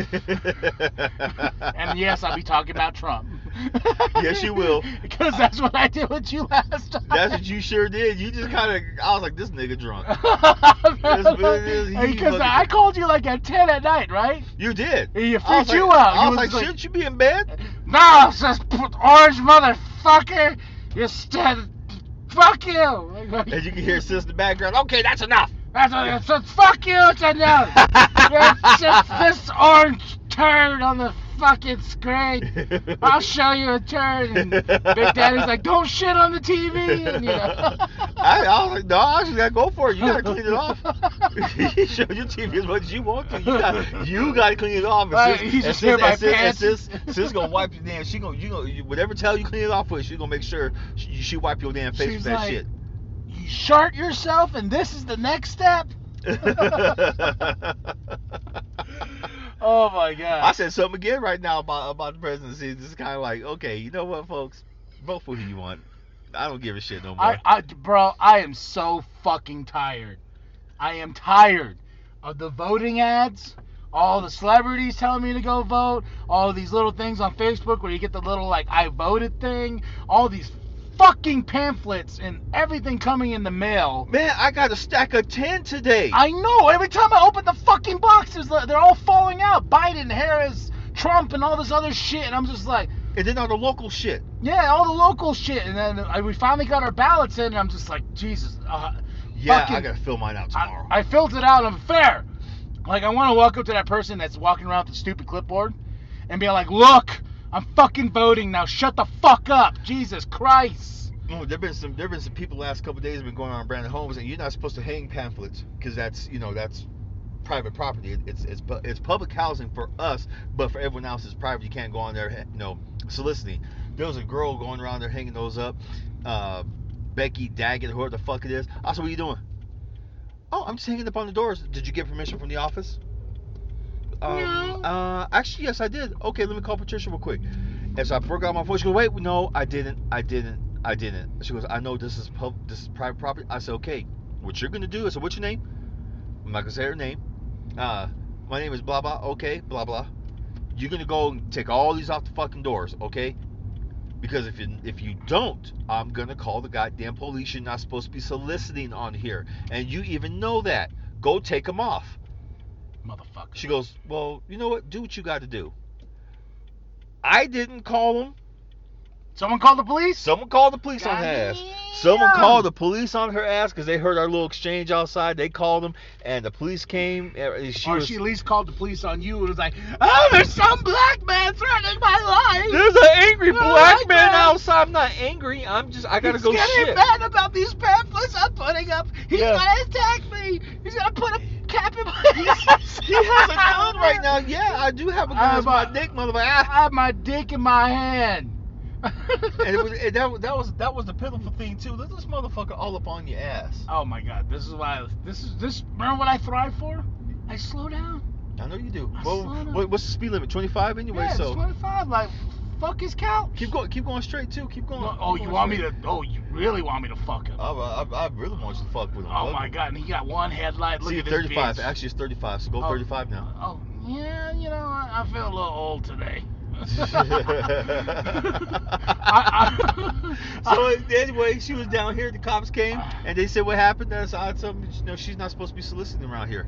And yes, I'll be talking about Trump. Yes, you will. Because that's what I did with you last time. That's what you sure did. You just kind of, I was like, this nigga drunk. what it is. He Because I called you like at 10 at night, right? You did. You I was freaked you out. I You was was like, like- shouldn't you be in bed? No, it's just orange motherfucker. You st- Fuck you. And you can hear sis in the background. Okay, that's enough. That's what it said. Fuck you, it's enough. It's just this orange turd on the fucking screen. I'll show you a turd. And Big Daddy's like, don't shit on the TV. And, you know. I, I was like, no, I just gotta go for it. You gotta clean it off. you show your TV as much as you want to. You got, you gotta clean it off. And Right, sis, and just sis, hear my and sis, and pants. sis, sis gonna wipe your damn. She gonna, you gonna, whatever towel you clean it off with, she gonna make sure she, she wipe your damn face She's with that like, shit. Shart yourself, and this is the next step. Oh my god. I said something again right now about about the presidency. It's kind of like, okay, you know what, folks, vote for who you want. I don't give a shit no more. I, I, bro, I am so fucking tired. I am tired of the voting ads. All the celebrities telling me to go vote. All these little things on Facebook where you get the little like I voted thing. All these fucking pamphlets and everything coming in the mail. Man, I got a stack of ten today. I know. Every time I open the fucking boxes, they're all falling out. Biden, Harris, Trump, and all this other shit. And I'm just like, and then all the local shit. yeah, all the local shit. And then I, we finally got our ballots in, and I'm just like, Jesus. Uh, Yeah, I fucking- gotta fill mine out tomorrow. I, I filled it out. I'm fair. Like I want to walk up to that person that's walking around with the stupid clipboard, and be like, "Look, I'm fucking voting now. Shut the fuck up, Jesus Christ." Oh, there've been some there've been some people the last couple days have been going on Brannen Homes and you're not supposed to hang pamphlets because that's you know that's private property. It, it's it's it's public housing for us, but for everyone else it's private. You can't go on there you know soliciting. There was a girl going around there hanging those up. Uh, Becky Daggett, whoever the fuck it is. I said, what are you doing? Oh, I'm just hanging up on the doors. Did you get permission from the office? Um, No. Uh, actually, yes, I did. Okay, let me call Patricia real quick. And so I broke out my phone. She goes, wait, no, I didn't. I didn't. I didn't. She goes, I know this is pub, this is private property. I said, okay. What you're gonna do? I said, what's your name? I'm not gonna say her name. Uh, my name is blah blah. Okay, blah blah. You're gonna go and take all these off the fucking doors, okay? Because if you if you don't, I'm gonna call the goddamn police. You're not supposed to be soliciting on here, and you even know that. Go take them off. Motherfucker. She goes, well, you know what? Do what you got to do. I didn't call them. Someone called the police? Someone called the police on her ass. Someone called the police on her ass because they heard our little exchange outside. They called them, and the police came. Uh, she or was, she at least called the police on you and was like, oh, there's some black man threatening my life. There's an angry Oh black my man God. outside. I'm not angry. I'm just. I gotta He's go getting shit. mad about these pamphlets I'm putting up. He's Yeah. gonna attack me. He's gonna put a cap in my ass. He has a gun right now. Yeah, I do have a gun. It's my but- dick, motherfucker. I have my dick in my hand. And, it was, and that, that was that was the pitiful thing too. Look this motherfucker all up on your ass. oh my god, this is why this is this remember what I thrive for? I slow down. I know you do. I Well, saw that. what, what's the speed limit? 25 anyway. yeah, so 25. Like, fuck his couch. keep going. Keep going straight too. Keep going. No, oh, keep oh, going you want me to? Oh, you really want me to fuck him? I, I, I really want you to fuck with him. Oh bud. my god, and he got one headlight. Look See, at this 35. bitch. Actually, it's 35. So go Oh. 35 now. Oh, yeah, you know, I, I feel a little old today. I- I- so anyway, she was down here. The cops came and they said what happened. That's I told them, you know, she's not supposed to be soliciting around here.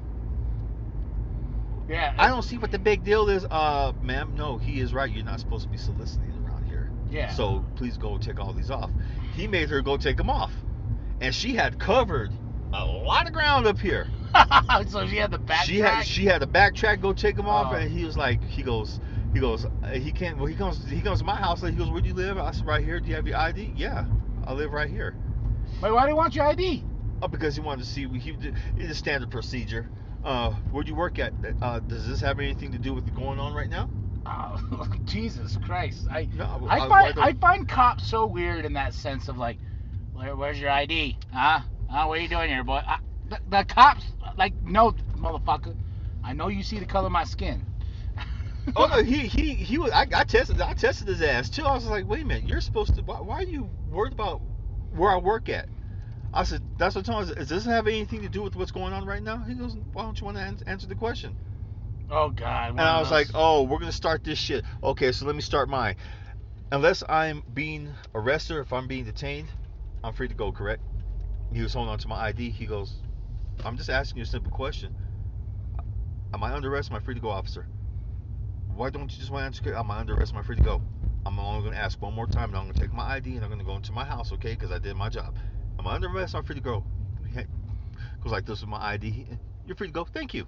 Yeah, I don't see what the big deal is. Uh, ma'am, no, he is right. You're not supposed to be soliciting around here. Yeah. So please go take all these off. He made her go take them off, and she had covered a lot of ground up here. so she had the back. She had she had to backtrack, go take them off, Oh. and he was like, he goes, he goes, uh, he can't. Well, he comes, he comes to my house. Like, he goes, where do you live? I said, right here. Do you have your ID? Yeah, I live right here. Wait, why do you want your ID? Oh, because he wanted to see. He did- it's a standard procedure. Uh, where do you work at? Uh, does this have anything to do with going on right now? Oh, Jesus Christ! I No, I I- find I I, find cops so weird in that sense of like, Where, where's your ID? Huh? Huh? What are you doing here, boy? I, the, the cops like, no, motherfucker. I know you see the color of my skin. Oh no, he he he was. I, I tested I tested his ass too. I was like, wait a minute, you're supposed to. Why, why are you worried about where I work at? I said, that's what I told him. Does this have anything to do with what's going on right now? He goes, why don't you want to an- answer the question? Oh God. And I was like, oh, we're gonna start this shit. Okay, so let me start mine. Unless I'm being arrested, or if I'm being detained, I'm free to go. Correct? He was holding on to my ID. He goes, I'm just asking you a simple question. Am I under arrest? Am I free to go, officer? Why don't you just want to answer? Am I under arrest? Am I free to go? I'm only gonna ask one more time, and I'm gonna take my ID and I'm gonna go into my house, okay? Because I did my job. Am I under arrest? I'm free to go? Goes like this with my ID. You're free to go. Thank you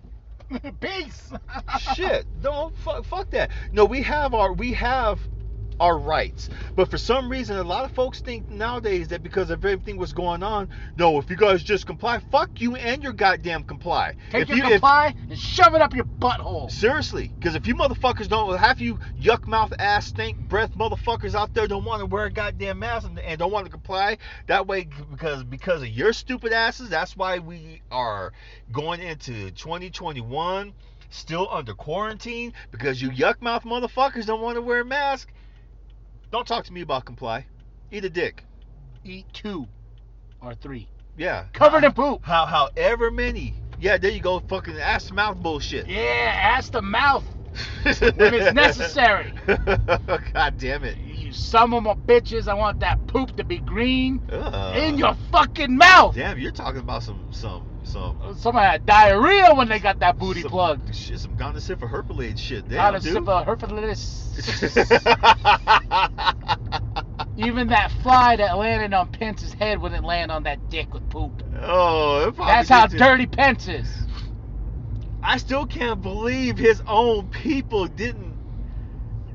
peace. shit no fuck, fuck that no we have our we have our rights but for some reason a lot of folks think nowadays that because of everything was going on no if you guys just comply fuck you and your goddamn comply Take if your you if, comply and shove it up your butthole. seriously because if you motherfuckers don't half you yuck mouth ass stink breath motherfuckers out there don't want to wear a goddamn mask and, and don't want to comply that way because because of your stupid asses that's why we are going into 2021 still under quarantine because you yuck mouth motherfuckers don't want to wear a mask don't talk to me about comply eat a dick Eat two or three. yeah Covered in poop. how however many yeah there you go fucking ass to mouth bullshit Yeah, ass to mouth. When it's necessary. God damn it. You some of my bitches, I want that poop to be green Ugh. in your fucking mouth. Damn, you're talking about some some some Somebody had diarrhea when they got that booty some, plugged. Shit, some gonorrhea herpes shit. Damn, Not a dude. sip of herpes. Even that fly that landed on Pence's head wouldn't land on that dick with poop. oh, That's how dirty Pence is. I still can't believe his own people didn't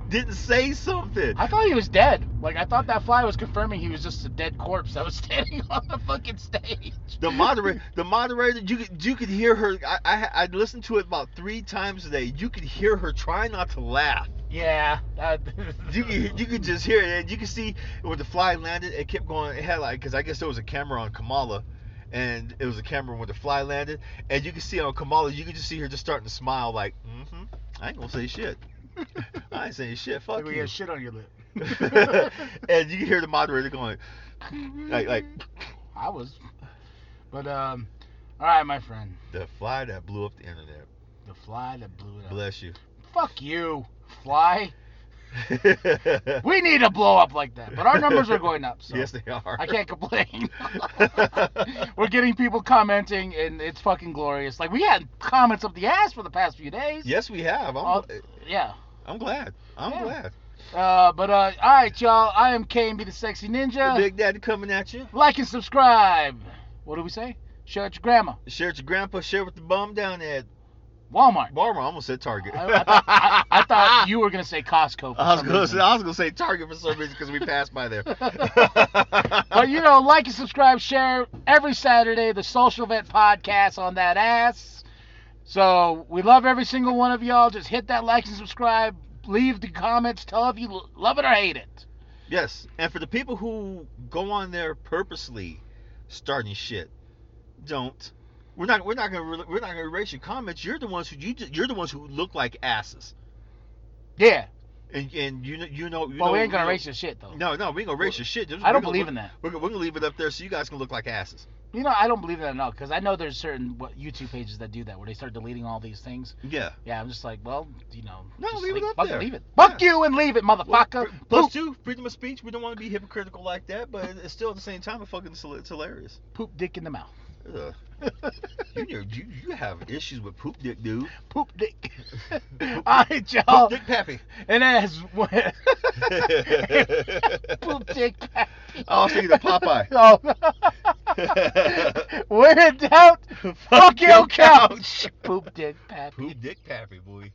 didn't say something. I thought he was dead. Like I thought that fly was confirming he was just a dead corpse that was standing on the fucking stage. The moderator, the moderator, you could you could hear her. I, I I listened to it about three times today. You could hear her try not to laugh. Yeah. that- You can you could just hear it, and you could see when the fly landed, it kept going. It had like, because I guess there was a camera on Kamala, and it was a camera when the fly landed, and you can see on Kamala, you can just see her just starting to smile, like, mm-hmm. I ain't gonna say shit. I ain't saying shit. Fuck Like we you. got shit on your lip. and you can hear the moderator going, like, like I was. But um, all right, my friend. the fly that blew up the internet. The fly that blew it up. Bless you. Fuck you, fly. We need to blow up like that, but our numbers are going up. So yes, they are. I can't complain. We're getting people commenting, and it's fucking glorious. Like we had comments up the ass for the past few days. Yes, we have. I'm, Uh, yeah. I'm glad. I'm Yeah. glad. Uh, but uh, all right, y'all. I am KMB the Sexy Ninja. The Big Daddy coming at you. Like and subscribe. What do we say? Share it to your grandma. Share it your grandpa. Share it with the bum down at Walmart. Walmart. I almost said Target. I, I thought, I, I thought you were gonna say Costco. For I was some gonna reason. say I was gonna say Target for some reason because we passed by there. but you know, like and subscribe, share every Saturday the Social Vent Podcast on that ass. So we love every single one of y'all. Just hit that like and subscribe. Leave the comments. Tell if you love it or hate it. yes, and for the people who go on there purposely starting shit, don't. We're not. We're not gonna. re- We're not gonna erase your comments. You're the ones who you. You're the ones who look like asses. Yeah. And and you know you know. You Well, know, we ain't gonna erase your shit though. No, no, we ain't gonna erase your shit. Just- I don't gonna- believe in that. We're, we're gonna leave it up there so you guys can look like asses. You know, I don't believe that at all because I know there's certain what, YouTube pages that do that where they start deleting all these things. Yeah. Yeah, I'm just like, well, you know, No, leave it up fucking there. leave it. Fuck Yeah. you and leave it, motherfucker. Well, plus two, freedom of speech. We don't want to be hypocritical like that, but it's still at the same time, it's fucking it's hilarious. poop dick in the mouth. Ugh. You, know, you you have issues with poop dick, dude. Poop dick. all right, y'all. Poop dick pappy. And as when poop dick. I was thinking the Popeye. Oh. when in doubt, fuck your couch. Poop dick, pappy. Poop dick pappy, boy.